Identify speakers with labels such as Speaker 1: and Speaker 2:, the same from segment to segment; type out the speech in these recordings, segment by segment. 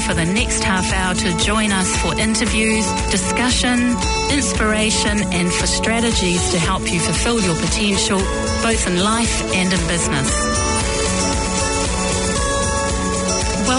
Speaker 1: for the next half hour to join us for interviews, discussion, inspiration, and for strategies to help you fulfill your potential both in life and in business.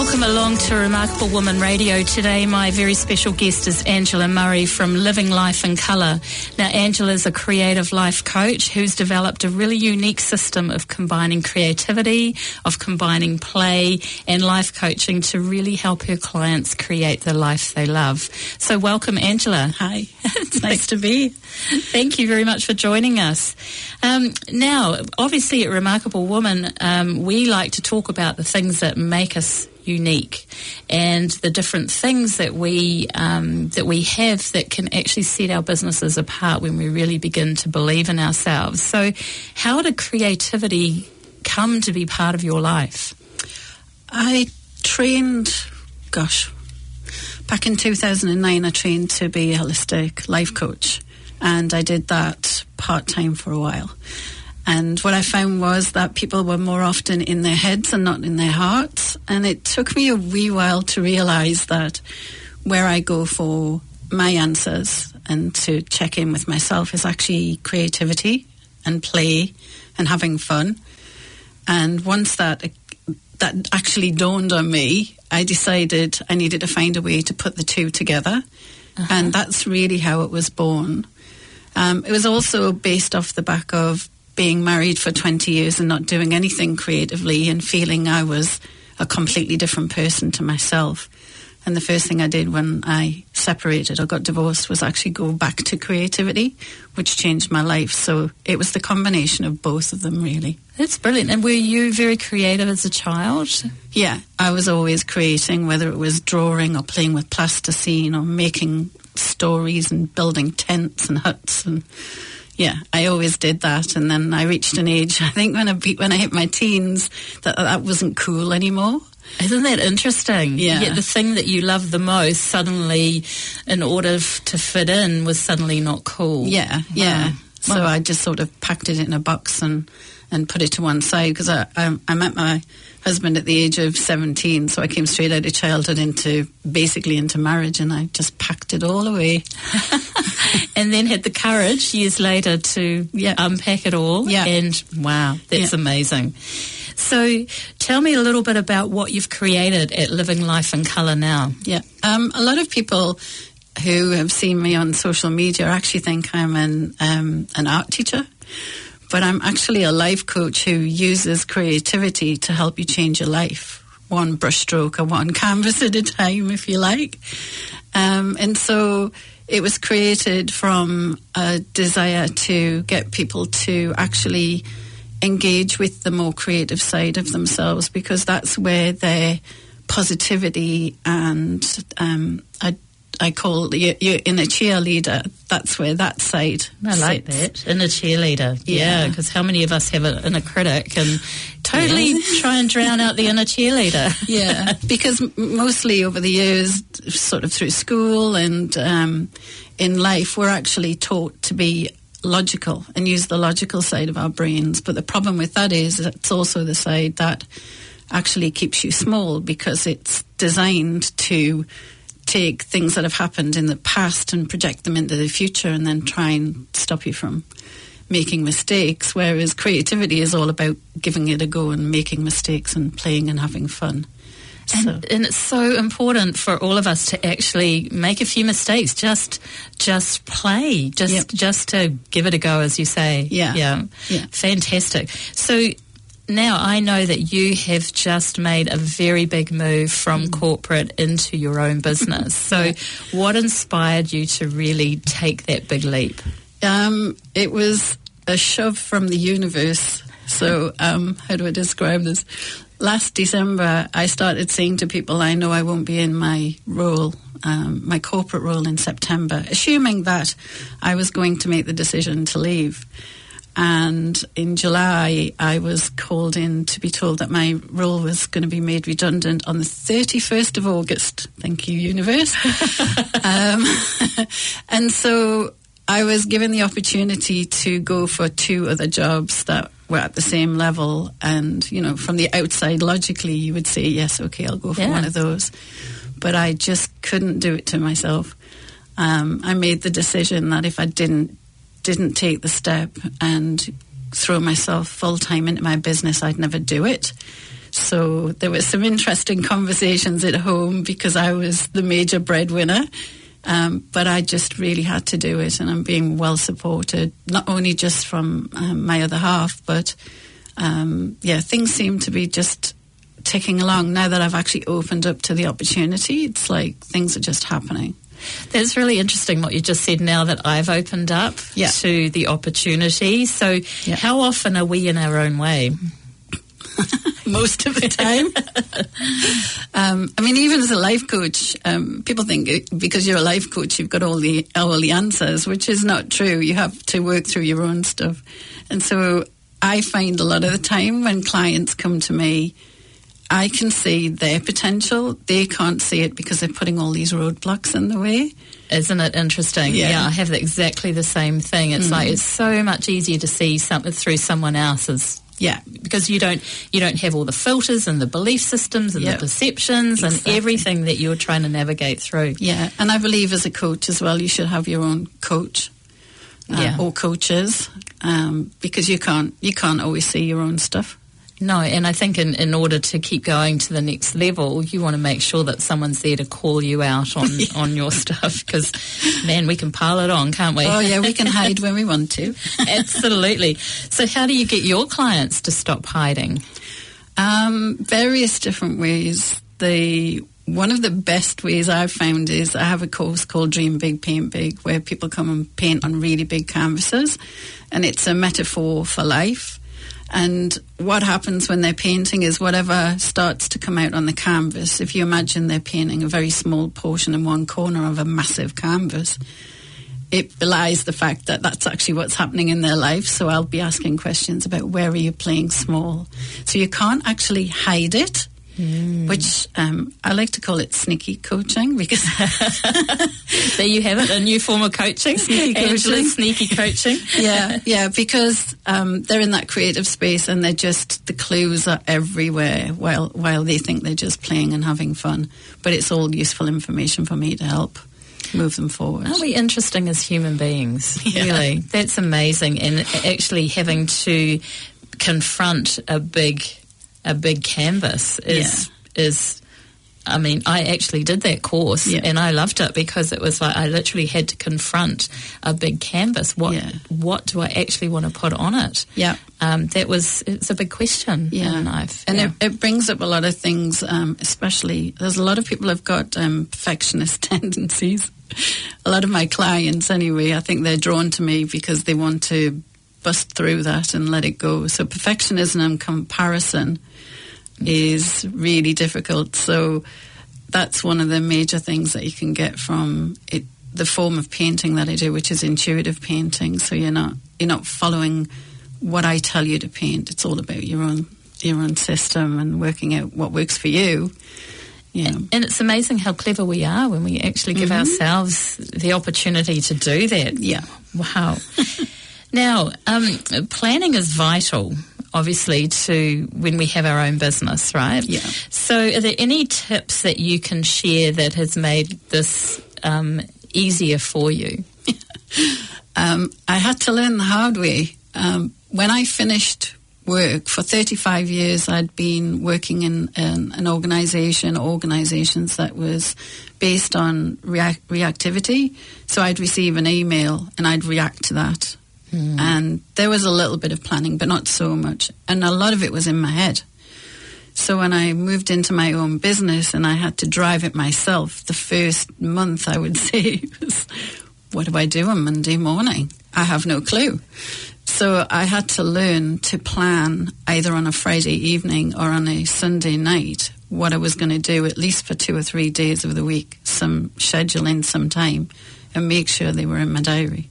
Speaker 1: Welcome along to Remarkable Woman Radio. Today, my very special guest is Angela Murray from Living Life in Colour. Now, Angela is a creative life coach who's developed a really unique system of combining creativity, of combining play and life coaching to really help her clients create the life they love. So, welcome, Angela.
Speaker 2: Hi, it's nice to be.
Speaker 1: Thank you very much for joining us. Um, now, obviously, at Remarkable Woman, um, we like to talk about the things that make us unique and the different things that we um, that we have that can actually set our businesses apart when we really begin to believe in ourselves. So, how did creativity come to be part of your life?
Speaker 2: I trained, gosh, back in 2009, I trained to be a holistic life coach, and I did that part time for a while. And what I found was that people were more often in their heads and not in their hearts. And it took me a wee while to realize that where I go for my answers and to check in with myself is actually creativity and play and having fun. And once that that actually dawned on me, I decided I needed to find a way to put the two together. Uh-huh. And that's really how it was born. Um, it was also based off the back of being married for 20 years and not doing anything creatively and feeling I was a completely different person to myself. And the first thing I did when I separated or got divorced was actually go back to creativity, which changed my life. So it was the combination of both of them, really.
Speaker 1: That's brilliant. And were you very creative as a child?
Speaker 2: Yeah, I was always creating, whether it was drawing or playing with plasticine or making stories and building tents and huts and yeah, I always did that, and then I reached an age. I think when I when I hit my teens, that that wasn't cool anymore.
Speaker 1: Isn't that interesting?
Speaker 2: Yeah.
Speaker 1: Yet the thing that you love the most suddenly, in order f- to fit in, was suddenly not cool.
Speaker 2: Yeah, yeah. So I just sort of packed it in a box and and put it to one side because I, I I met my husband at the age of 17. So I came straight out of childhood into basically into marriage and I just packed it all away.
Speaker 1: and then had the courage years later to yeah. unpack it all.
Speaker 2: Yeah.
Speaker 1: And wow, that's yeah. amazing. So tell me a little bit about what you've created at Living Life in Colour now.
Speaker 2: Yeah. Um, a lot of people who have seen me on social media actually think I'm an, um, an art teacher but I'm actually a life coach who uses creativity to help you change your life, one brushstroke or one canvas at a time, if you like. Um, and so it was created from a desire to get people to actually engage with the more creative side of themselves because that's where their positivity and um, I call you, you in a cheerleader. That's where that side.
Speaker 1: I like that in a cheerleader. Yeah, because yeah, how many of us have an inner critic and totally yeah. try and drown out the inner cheerleader?
Speaker 2: yeah, because mostly over the years, sort of through school and um, in life, we're actually taught to be logical and use the logical side of our brains. But the problem with that is it's also the side that actually keeps you small because it's designed to take things that have happened in the past and project them into the future and then try and stop you from making mistakes. Whereas creativity is all about giving it a go and making mistakes and playing and having fun.
Speaker 1: And, and, it's so important for all of us to actually make a few mistakes. Just, just play. Just, yep. just to give it a go, as you say.
Speaker 2: Yeah,
Speaker 1: yeah,
Speaker 2: yeah.
Speaker 1: Fantastic. So now I know that you have just made a very big move from mm. corporate into your own business. So, what inspired you to really take that big leap?
Speaker 2: Um, it was a shove from the universe. So, um, how do I describe this? Last December, I started saying to people, I know I won't be in my role, um, my corporate role in September, assuming that I was going to make the decision to leave. And in July, I was called in to be told that my role was going to be made redundant on the 31st of August. Thank you, universe. um, and so I was given the opportunity to go for two other jobs that were at the same level. And, you know, from the outside, logically, you would say, yes, okay, I'll go for yeah. one of those. but I just couldn't do it to myself. Um, I made the decision that if I didn't didn't take the step and throw myself full time into my business, I'd never do it. So there were some interesting conversations at home because I was the major breadwinner. Um, but I just really had to do it, and I'm being well supported, not only just from um, my other half, but um, yeah, things seem to be just ticking along now that I've actually opened up to the opportunity. It's like things are just happening.
Speaker 1: That's really interesting what you just said now that I've opened up
Speaker 2: Yeah.
Speaker 1: to the opportunity. So,
Speaker 2: Yeah.
Speaker 1: how often are we in our own way?
Speaker 2: most of the time. um, I mean, even as a life coach, um, people think because you're a life coach, you've got all the all the answers, which is not true. You have to work through your own stuff, and so I find a lot of the time when clients come to me. I can see their potential. They can't see it because they're putting all these roadblocks in the way.
Speaker 1: Isn't it interesting?
Speaker 2: Yeah. Mm.
Speaker 1: I have exactly the same thing. It's like it's so much easier to see something through someone else's
Speaker 2: Yeah,
Speaker 1: because you don't you don't have all the filters and the belief systems and
Speaker 2: Yeah.
Speaker 1: the perceptions
Speaker 2: Exactly.
Speaker 1: and everything that you're trying to navigate through.
Speaker 2: yeah. And I believe as a coach as well, you should have your own coach. uh,
Speaker 1: Yeah.
Speaker 2: or coaches, um, because you can't you can't always see your own stuff.
Speaker 1: No, and I think in, in order to keep going to the next level, you want to make sure that someone's there to call you out on, on your stuff because, man, we can pile it on, can't we?
Speaker 2: Oh yeah, we can hide when we want to.
Speaker 1: Absolutely. So, how do you get your clients to stop hiding?
Speaker 2: Um, various different ways. The one of the best ways I've found is I have a course called Dream Big, Paint Big, where people come and paint on really big canvases, and it's a metaphor for life. And what happens when they're painting is whatever starts to come out on the canvas. If you imagine they're painting a very small portion in one corner of a massive canvas, it belies the fact that that's actually what's happening in their life. So I'll be asking questions about where are you playing small. So you can't actually hide it, which um, I like to call it sneaky coaching because
Speaker 1: There you have it, a new form of coaching.
Speaker 2: Sneaky coaching.
Speaker 1: sneaky coaching.
Speaker 2: yeah, yeah, because um, they're in that creative space and they're just the clues are everywhere while while they think they're just playing and having fun. But it's all useful information for me to help move them forward.
Speaker 1: Aren't we interesting as human beings?
Speaker 2: Yeah.
Speaker 1: Really, that's amazing. And actually having to confront a big, a big canvas is is. I mean, I actually did that course
Speaker 2: Yeah.
Speaker 1: and I loved it because it was like I literally had to confront a big canvas. What
Speaker 2: Yeah.
Speaker 1: what do I actually want to put on it?
Speaker 2: Yeah.
Speaker 1: Um, that was it's a big question
Speaker 2: yeah.
Speaker 1: in life.
Speaker 2: And
Speaker 1: yeah.
Speaker 2: it, it brings up a lot of things, um, especially there's a lot of people have got um, perfectionist tendencies. A lot of my clients, anyway, I think they're drawn to me because they want to bust through that and let it go. So perfectionism and comparison is really difficult. So that's one of the major things that you can get from it, the form of painting that I do, which is intuitive painting. So you're not you're not following what I tell you to paint. It's all about your own your own system and working out what works for you. Know.
Speaker 1: And it's amazing how clever we are when we actually give ourselves the opportunity to do that.
Speaker 2: Mm-hmm. Yeah.
Speaker 1: Wow. now, um, planning is vital, obviously, to when we have our own business, right?
Speaker 2: Yeah.
Speaker 1: So, are there any tips that you can share that has made this um, easier for you?
Speaker 2: Um, I had to learn the hard way. Um, when I finished work for 35 years, I'd been working in an, an organisation, organisations that was based on react- reactivity. So I'd receive an email and I'd react to that. And there was a little bit of planning, but not so much. And a lot of it was in my head. So when I moved into my own business and I had to drive it myself, the first month I would say was, what do I do on Monday morning? I have no clue. So I had to learn to plan either on a Friday evening or on a Sunday night what I was going to do at least for two or three days of the week, some schedule in some time and make sure they were in my diary.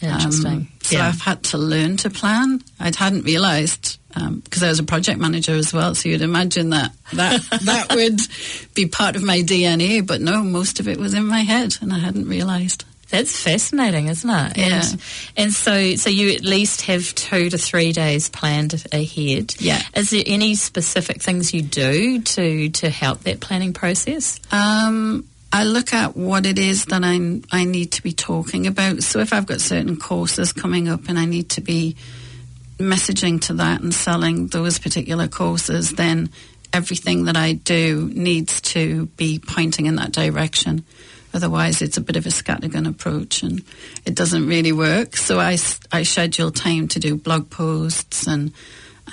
Speaker 1: Interesting.
Speaker 2: Um, so I've had to learn to plan. I hadn't realised because I was a project manager as well. So you'd imagine that that that would be part of my DNA, but no, most of it was in my head, and I hadn't realised.
Speaker 1: That's fascinating, isn't it?
Speaker 2: Yeah.
Speaker 1: And, and so, so you at least have two to three days planned ahead.
Speaker 2: Yeah.
Speaker 1: Is there any specific things you do to to help that planning process?
Speaker 2: Um, I look at what it is that I I need to be talking about. So if I've got certain courses coming up and I need to be messaging to that and selling those particular courses, then everything that I do needs to be pointing in that direction. Otherwise, it's a bit of a scattergun approach and it doesn't really work. So I schedule time to do blog posts and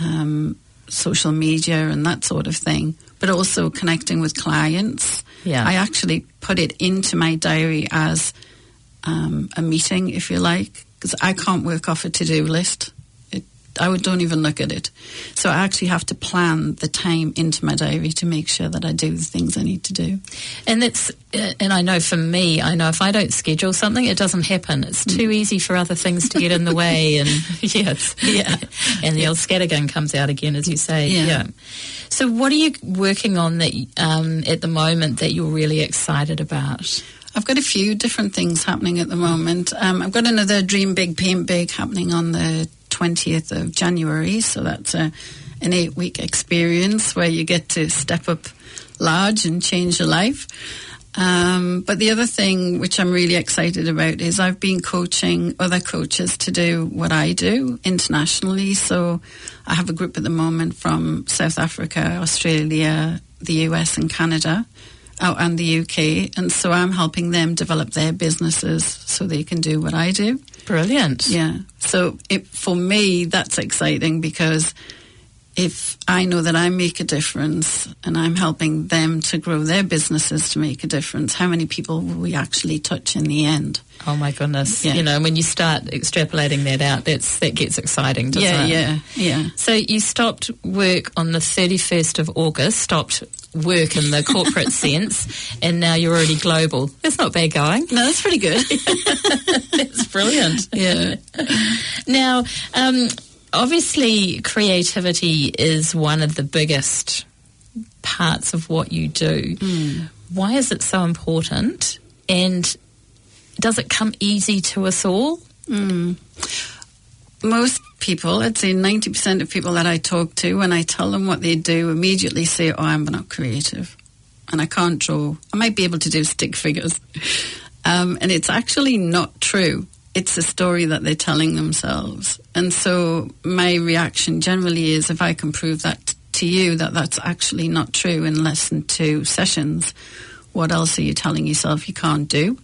Speaker 2: um, social media and that sort of thing, but also connecting with clients.
Speaker 1: Yeah.
Speaker 2: I actually put it into my diary as um, a meeting, if you like, because I can't work off a to do list. I would, don't even look at it. So I actually have to plan the time into my diary to make sure that I do the things I need to do.
Speaker 1: And that's, uh, and I know for me, I know if I don't schedule something, it doesn't happen. It's too easy for other things to get in the way, and yes,
Speaker 2: Yeah.
Speaker 1: and the old scattergun comes out again, as you say.
Speaker 2: Yeah.
Speaker 1: So, what are you working on that um, at the moment that you're really excited about?
Speaker 2: I've got a few different things happening at the moment. Um, I've got another Dream Big, Paint Big happening on the 20th of January. So that's a, an eight week experience where you get to step up large and change your life. Um, but the other thing which I'm really excited about is I've been coaching other coaches to do what I do internationally. So I have a group at the moment from South Africa, Australia, the US, and Canada oh, and the UK. And so I'm helping them develop their businesses so they can do what I do.
Speaker 1: Brilliant.
Speaker 2: Yeah. So it, for me, that's exciting because if I know that I make a difference and I'm helping them to grow their businesses to make a difference, how many people will we actually touch in the end?
Speaker 1: Oh my goodness!
Speaker 2: Yeah.
Speaker 1: You know, when you start extrapolating that out, that's that gets exciting, doesn't
Speaker 2: yeah,
Speaker 1: it?
Speaker 2: yeah, yeah.
Speaker 1: So you stopped work on the 31st of August, stopped work in the corporate sense, and now you're already global. That's not bad going.
Speaker 2: No, that's pretty good.
Speaker 1: That's brilliant.
Speaker 2: yeah.
Speaker 1: Now, um, obviously, creativity is one of the biggest parts of what you do. Why is it so important? And does it come easy to us all?
Speaker 2: Most people, I'd say 90% of people that I talk to, when I tell them what they do, immediately say, Oh, I'm not creative. And I can't draw. I might be able to do stick figures. Um, and it's actually not true. It's a story that they're telling themselves. And so my reaction generally is if I can prove that to you that that's actually not true in less than two sessions, what else are you telling yourself you can't do?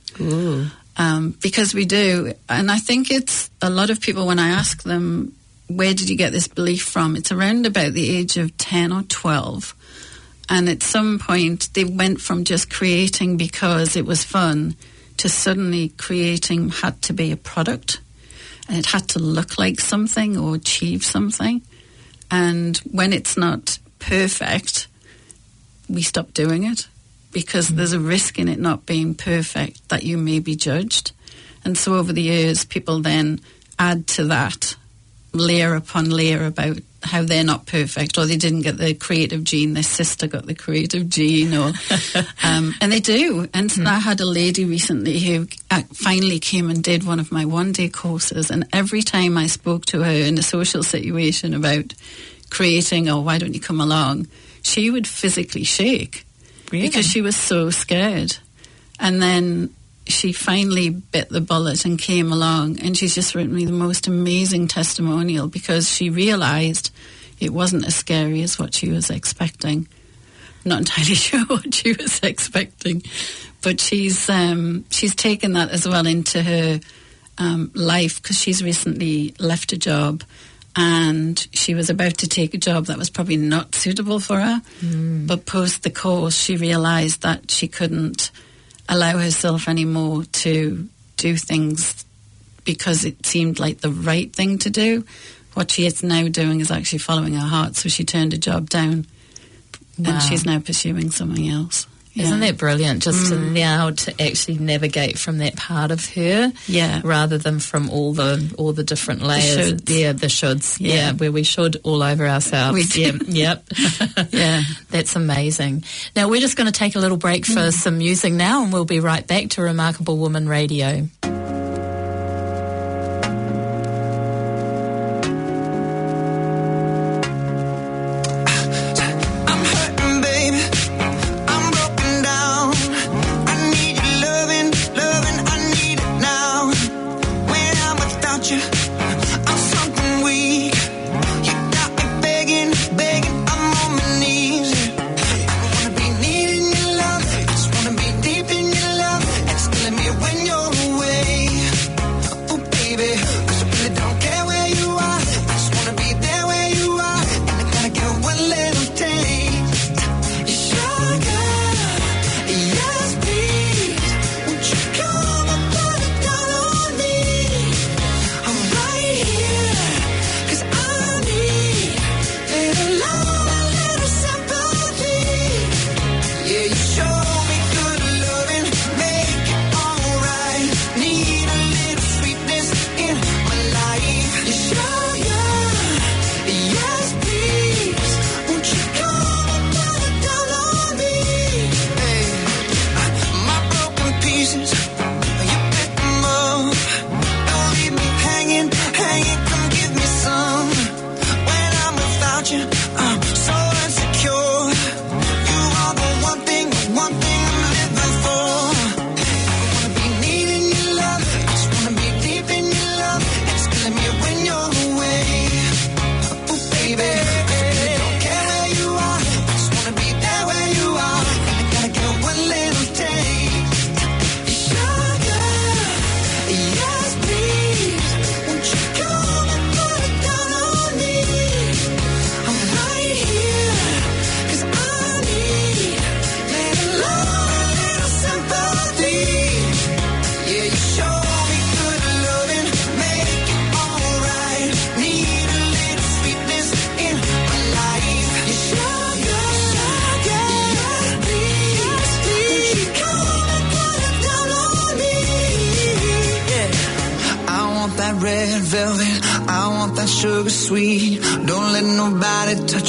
Speaker 2: Um, because we do. And I think it's a lot of people when I ask them, where did you get this belief from? It's around about the age of 10 or 12. And at some point, they went from just creating because it was fun to suddenly creating had to be a product and it had to look like something or achieve something. And when it's not perfect, we stop doing it because hmm. there's a risk in it not being perfect that you may be judged. And so over the years, people then add to that layer upon layer about how they're not perfect or they didn't get the creative gene, their sister got the creative gene, or um, and they do. And I had a lady recently who uh, finally came and did one of my one day courses, and every time I spoke to her in a social situation about creating or why don't you come along, she would physically shake
Speaker 1: Really?
Speaker 2: because she was so scared. And then she finally bit the bullet and came along, and she's just written me the most amazing testimonial because she realized it wasn't as scary as what she was expecting. Not entirely sure what she was expecting, but she's um, she's taken that as well into her um, life because she's recently left a job and she was about to take a job that was probably not suitable for her. But post the course, she realised that she couldn't allow herself anymore to do things because it seemed like the right thing to do. What she is now doing is actually following her heart, so she turned a job down
Speaker 1: Wow.
Speaker 2: and she's now pursuing something else.
Speaker 1: Isn't
Speaker 2: Yeah.
Speaker 1: that brilliant? Just to mm. now to actually navigate from that part of her,
Speaker 2: Yeah.
Speaker 1: rather than from all the all the different layers.
Speaker 2: shoulds.
Speaker 1: Yeah, the shoulds. Yeah.
Speaker 2: Yeah.
Speaker 1: where we should all over ourselves. Yeah, yep.
Speaker 2: Yeah.
Speaker 1: That's amazing. Now we're just going to take a little break for mm. some music now, and we'll be right back to Remarkable Woman Radio.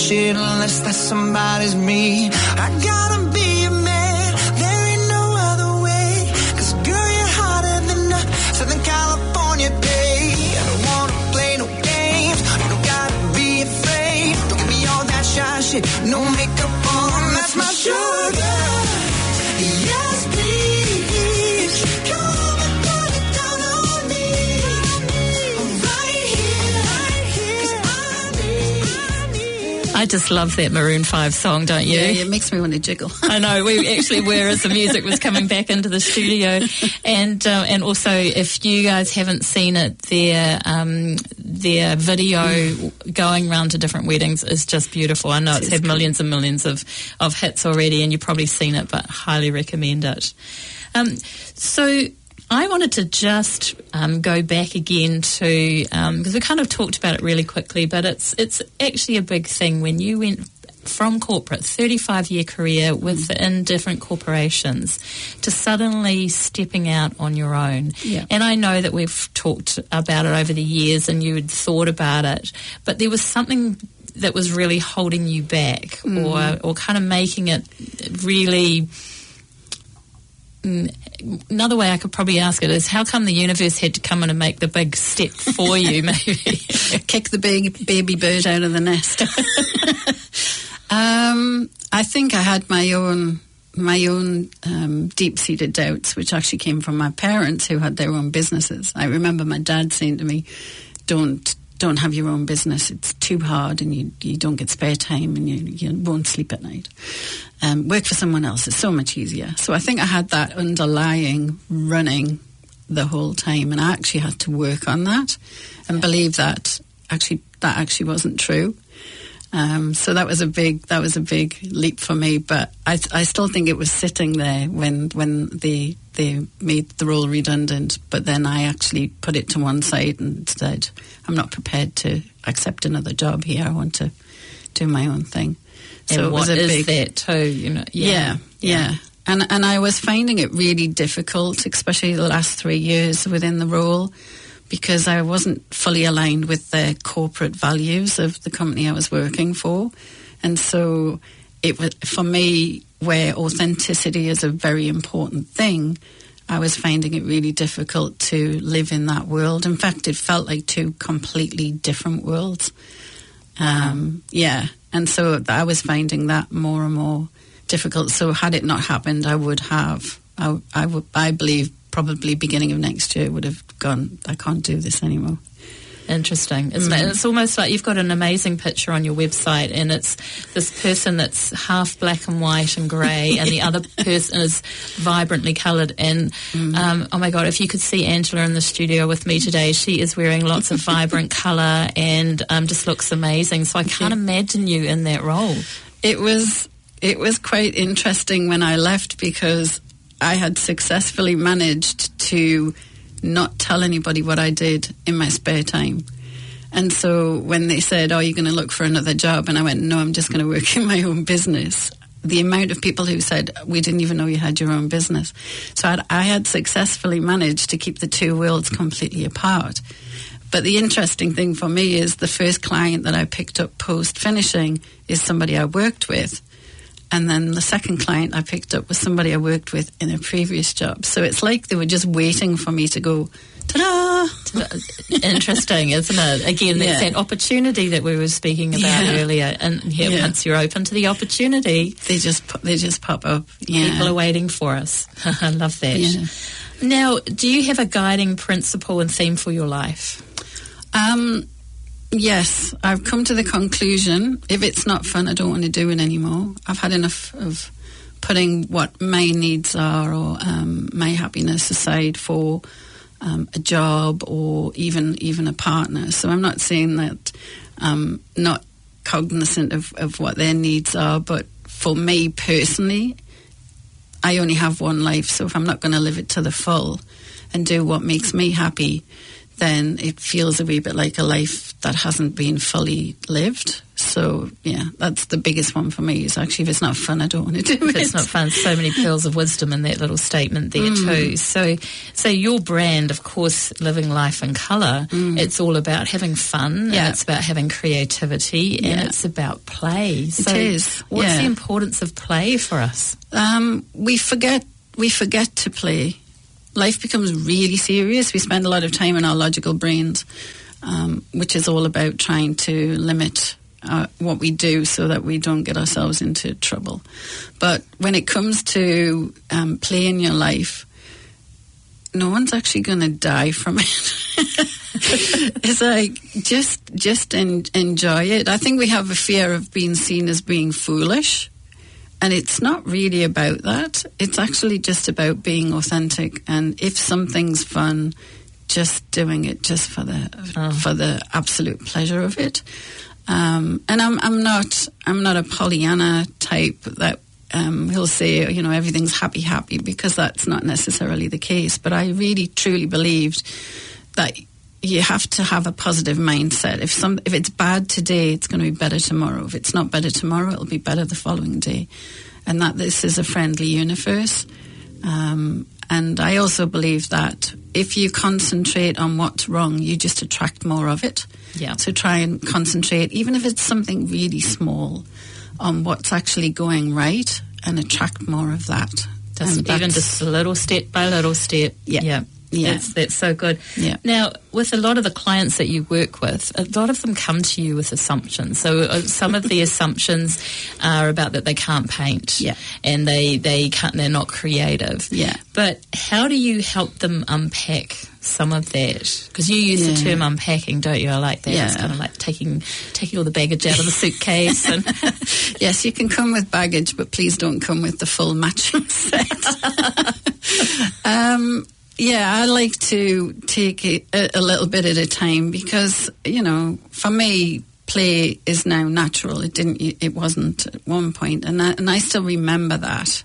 Speaker 3: Nobody touch it unless that somebody's me. I gotta I
Speaker 1: just love that Maroon Five song, don't you?
Speaker 2: Yeah, it makes me want to jiggle.
Speaker 1: I know we actually were as the music was coming back into the studio, and uh, and also if you guys haven't seen it, their um, their video going round to different weddings is just beautiful. I know it's
Speaker 2: is
Speaker 1: had
Speaker 2: good.
Speaker 1: millions and millions of of hits already, and you've probably seen it, but highly recommend it. Um, so. I wanted to just um, go back again to um, because we kind of talked about it really quickly, but it's it's actually a big thing when you went from corporate, 35 year career within mm. different corporations to suddenly stepping out on your own.
Speaker 2: Yeah.
Speaker 1: And I know that we've talked about it over the years and you had thought about it, but there was something that was really holding you back mm. or, or kind of making it really. Mm, Another way I could probably ask it is how come the universe had to come in and make the big step for you, maybe?
Speaker 2: Kick the big baby bird out of the nest. um, I think I had my own my own um, deep seated doubts, which actually came from my parents who had their own businesses. I remember my dad saying to me, "Don't." Don't have your own business. It's too hard, and you, you don't get spare time, and you, you won't sleep at night. Um, work for someone else is so much easier. So I think I had that underlying running the whole time, and I actually had to work on that and believe that actually that actually wasn't true. Um, so that was a big that was a big leap for me, but I, I still think it was sitting there when when they they made the role redundant. But then I actually put it to one side and said, I'm not prepared to accept another job here. I want to do my own thing. So
Speaker 1: and
Speaker 2: it
Speaker 1: what
Speaker 2: was a
Speaker 1: is
Speaker 2: big
Speaker 1: that too? You know,
Speaker 2: yeah, yeah. and and I was finding it really difficult, especially the last three years within the role, because I wasn't fully aligned with the corporate values of the company I was working for, and so it was for me where authenticity is a very important thing. I was finding it really difficult to live in that world. In fact, it felt like two completely different worlds. Um, yeah, and so I was finding that more and more difficult. So had it not happened, I would have. I, I would. I believe probably beginning of next year would have gone. I can't do this anymore.
Speaker 1: Interesting, isn't it? It's almost like you've got an amazing picture on your website, and it's this person that's half black and white and grey, and the other person is vibrantly coloured. And um, oh my god, if you could see Angela in the studio with me today, she is wearing lots of vibrant colour and um, just looks amazing. So I can't imagine you in that role.
Speaker 2: It was it was quite interesting when I left because I had successfully managed to not tell anybody what I did in my spare time. And so when they said, "Oh, you're going to look for another job," and I went, "No, I'm just going to work in my own business." The amount of people who said, "We didn't even know you had your own business," so I'd, I had successfully managed to keep the two worlds completely apart. But the interesting thing for me is the first client that I picked up post finishing is somebody I worked with. And then the second client I picked up was somebody I worked with in a previous job. So it's like they were just waiting for me to go, ta da!
Speaker 1: Interesting, isn't it? Again, that's
Speaker 2: Yeah.
Speaker 1: that opportunity that we were speaking about
Speaker 2: Yeah.
Speaker 1: earlier. And here,
Speaker 2: Yeah.
Speaker 1: once you're open to the opportunity,
Speaker 2: They just they just pop up.
Speaker 1: People are waiting for us. I love that. Now, do you have a guiding principle and theme for your life?
Speaker 2: Um, yes, I've come to the conclusion if it's not fun, I don't want to do it anymore. I've had enough of putting what my needs are or um, my happiness aside for um, a job or even even a partner. So I'm not saying that I'm not cognizant of, of what their needs are, but for me personally, I only have one life, so if I'm not going to live it to the full and do what makes me happy, then it feels a wee bit like a life that hasn't been fully lived. So yeah, that's the biggest one for me. Is actually if it's not fun, I don't want to do
Speaker 1: If
Speaker 2: it.
Speaker 1: it's not fun, so many pearls of wisdom in that little statement there
Speaker 2: Mm.
Speaker 1: too. So, so your brand, of course, living life in color. It's all about having fun.
Speaker 2: Mm. Yeah.
Speaker 1: it's about having creativity, and
Speaker 2: Yeah.
Speaker 1: it's about play. So
Speaker 2: is,
Speaker 1: What's
Speaker 2: yeah.
Speaker 1: the importance of play for us?
Speaker 2: um, we forget we forget to play. Life becomes really serious. We spend a lot of time in our logical brains, um, which is all about trying to limit uh, what we do so that we don't get ourselves into trouble. But when it comes to um, play in your life, no one's actually going to die from it. it's like just just en- enjoy it. I think we have a fear of being seen as being foolish. And it's not really about that. It's actually just about being authentic. And if something's fun, just doing it just for the
Speaker 1: Oh.
Speaker 2: for the absolute pleasure of it. Um, and I'm I'm not I'm not a Pollyanna type that um, he'll say you know everything's happy happy because that's not necessarily the case. But I really truly believed that you have to have a positive mindset. If some if it's bad today, it's going to be better tomorrow. If it's not better tomorrow, it'll be better the following day, and that this is a friendly universe. Um, and I also believe that if you concentrate on what's wrong, you just attract more of it.
Speaker 1: Yeah.
Speaker 2: So try and concentrate, even if it's something really small, on what's actually going right, and attract more of that.
Speaker 1: Just
Speaker 2: And
Speaker 1: even just a little step by little step.
Speaker 2: Yeah.
Speaker 1: Yeah.
Speaker 2: Yeah.
Speaker 1: That's, that's so good.
Speaker 2: Yeah.
Speaker 1: Now, with a lot of the clients that you work with, a lot of them come to you with assumptions. So uh, some of the assumptions are about that they can't paint.
Speaker 2: Yeah.
Speaker 1: And they, they can't, they're not creative.
Speaker 2: Yeah.
Speaker 1: But how do you help them unpack some of that? Because you use the term unpacking, don't you? I like that. It's kind of like taking, taking all the baggage out of the suitcase and
Speaker 2: yes, you can come with baggage, but please don't come with the full matching set. um, yeah, I like to take it a, a little bit at a time because you know, for me, play is now natural. It didn't. It wasn't at one point, and I, and I still remember that.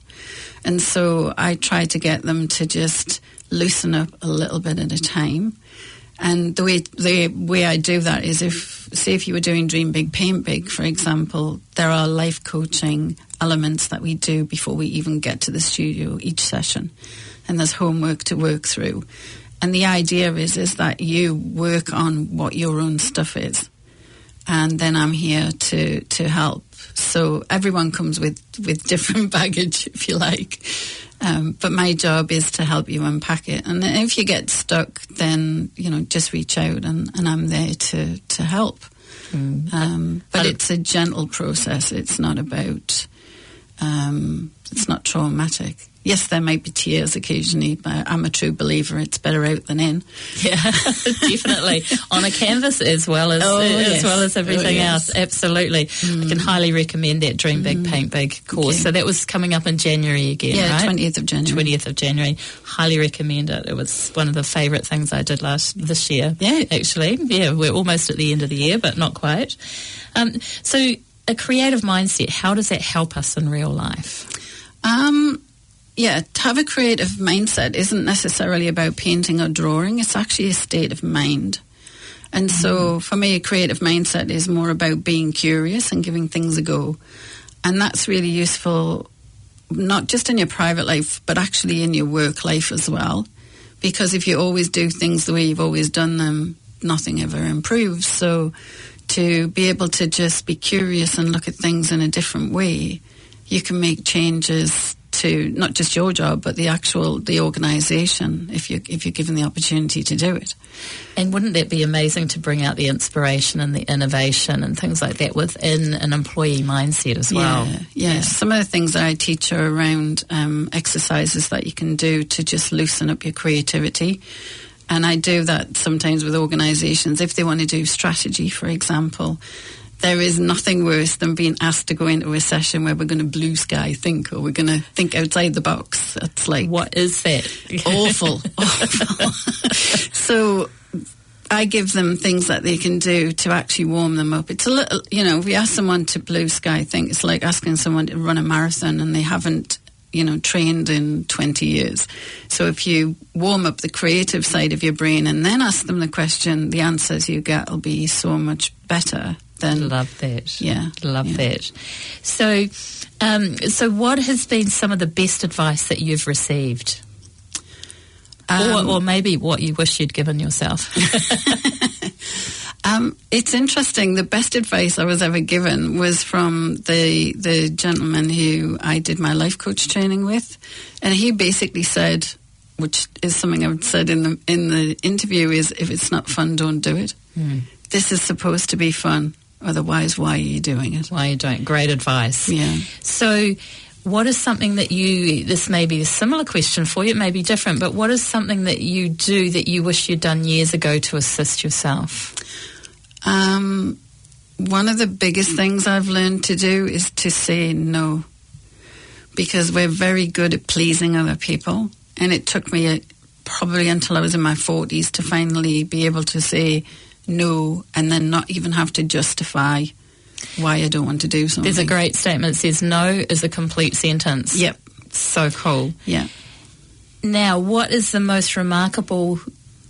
Speaker 2: And so I try to get them to just loosen up a little bit at a time. And the way the way I do that is if say if you were doing Dream Big, Paint Big, for example, there are life coaching elements that we do before we even get to the studio each session, and there's homework to work through. And the idea is is that you work on what your own stuff is, and then I'm here to to help. So everyone comes with with different baggage, if you like. Um, but my job is to help you unpack it. And if you get stuck, then you know just reach out, and, and I'm there to to help. Um, but it's a gentle process. It's not about. Um, it's not traumatic. Yes, there might be tears occasionally, but I'm a true believer. It's better out than in.
Speaker 1: Yeah, definitely on a canvas as well as
Speaker 2: Oh,
Speaker 1: as
Speaker 2: yes.
Speaker 1: well as
Speaker 2: Oh,
Speaker 1: everything
Speaker 2: yes.
Speaker 1: else. Absolutely, I can highly recommend that Dream Big, Paint Big course.
Speaker 2: Okay.
Speaker 1: So that was coming up in January again,
Speaker 2: Yeah,
Speaker 1: right?
Speaker 2: 20th of January.
Speaker 1: Twentieth of January. Highly recommend it. It was one of the favourite things I did last this year.
Speaker 2: Yeah.
Speaker 1: actually, yeah, we're almost at the end of the year, but not quite. Um, so, a creative mindset. How does that help us in real life?
Speaker 2: Um, yeah, to have a creative mindset isn't necessarily about painting or drawing. It's actually a state of mind. And so mm-hmm. for me, a creative mindset is more about being curious and giving things a go. And that's really useful, not just in your private life, but actually in your work life as well. Because if you always do things the way you've always done them, nothing ever improves. So to be able to just be curious and look at things in a different way, you can make changes to not just your job but the actual the organization if you if you're given the opportunity to do it.
Speaker 1: And wouldn't that be amazing to bring out the inspiration and the innovation and things like that within an employee mindset as well?
Speaker 2: Yeah, yeah. Some of the things that I teach are around um, exercises that you can do to just loosen up your creativity. And I do that sometimes with organizations. If they want to do strategy, for example, there is nothing worse than being asked to go into a session where we're going to blue sky think or we're going to think outside the box. It's like
Speaker 1: What is that?
Speaker 2: awful, awful. so I give them things that they can do to actually warm them up. It's a little, you know, if we ask someone to blue sky think, it's like asking someone to run a marathon and they haven't, you know, trained in 20 years. So if you warm up the creative side of your brain and then ask them the question, the answers you get will be so much better than
Speaker 1: Love that.
Speaker 2: Yeah,
Speaker 1: Love
Speaker 2: yeah.
Speaker 1: that. So, um, so what has been some of the best advice that you've received?
Speaker 2: Um,
Speaker 1: or, or maybe what you wish you'd given yourself.
Speaker 2: Um, it's interesting. The best advice I was ever given was from the the gentleman who I did my life coach training with, and he basically said, which is something I've said in the in the interview, is if it's not fun, don't do it. This is supposed to be fun. Otherwise, why are you doing it?
Speaker 1: Why are you don't? Great advice.
Speaker 2: Yeah.
Speaker 1: So, what is something that you, this may be a similar question for you, it may be different, but what is something that you do that you wish you'd done years ago to assist yourself?
Speaker 2: Um, one of the biggest things I've learned to do is to say no, because we're very good at pleasing other people, and it took me a, probably until I was in my forties to finally be able to say no, and then not even have to justify why I don't want to do something.
Speaker 1: There's a great statement that says no is a complete sentence.
Speaker 2: Yep.
Speaker 1: So cool.
Speaker 2: Yeah.
Speaker 1: Now, what is the most remarkable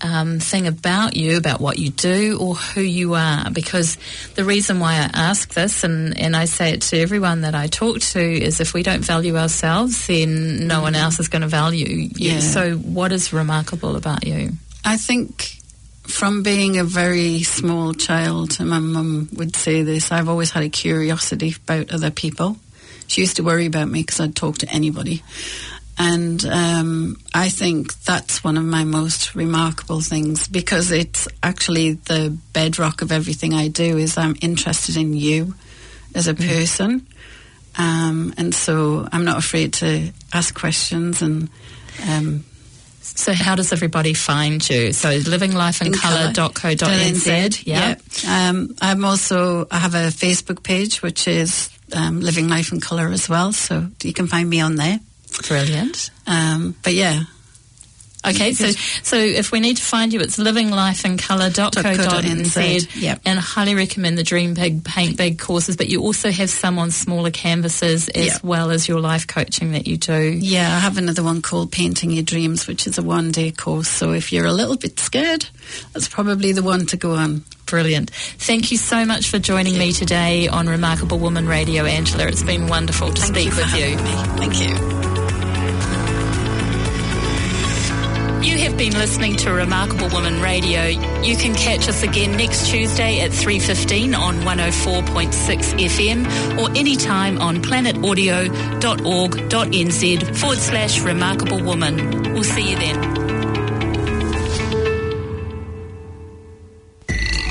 Speaker 1: um, thing about you, about what you do, or who you are? Because the reason why I ask this, and, and I say it to everyone that I talk to, is if we don't value ourselves, then no one else is going to value you.
Speaker 2: Yeah.
Speaker 1: So, what is remarkable about you?
Speaker 2: I think from being a very small child, and my mum would say this, I've always had a curiosity about other people. She used to worry about me because I'd talk to anybody. And um, I think that's one of my most remarkable things because it's actually the bedrock of everything I do is I'm interested in you as a person. Um, and so I'm not afraid to ask questions and um,
Speaker 1: So, how does everybody find you? So, livinglifeincolour.co.nz. Yeah.
Speaker 2: Yep. Um, I'm also I have a Facebook page which is um, Living Life in Colour as well, so you can find me on there.
Speaker 1: Brilliant.
Speaker 2: Um, but yeah,
Speaker 1: Okay, so so if we need to find you, it's livinglifeincolour.co.nz.
Speaker 2: .co.nz, yep.
Speaker 1: And I highly recommend the Dream Big, Paint Big courses, but you also have some on smaller canvases as
Speaker 2: Yep.
Speaker 1: well as your life coaching that you do.
Speaker 2: Yeah, I have another one called Painting Your Dreams, which is a one day course. So if you're a little bit scared, that's probably the one to go on.
Speaker 1: Brilliant. Thank you so much for joining me today on Remarkable Woman Radio, Angela. It's been wonderful to
Speaker 2: Thank
Speaker 1: speak
Speaker 2: you for
Speaker 1: with you.
Speaker 2: me. Thank you.
Speaker 1: You have been listening to Remarkable Woman Radio. You can catch us again next Tuesday at 3.15 on 104.6 FM or anytime on planetaudio.org.nz forward slash remarkable woman. We'll see you then.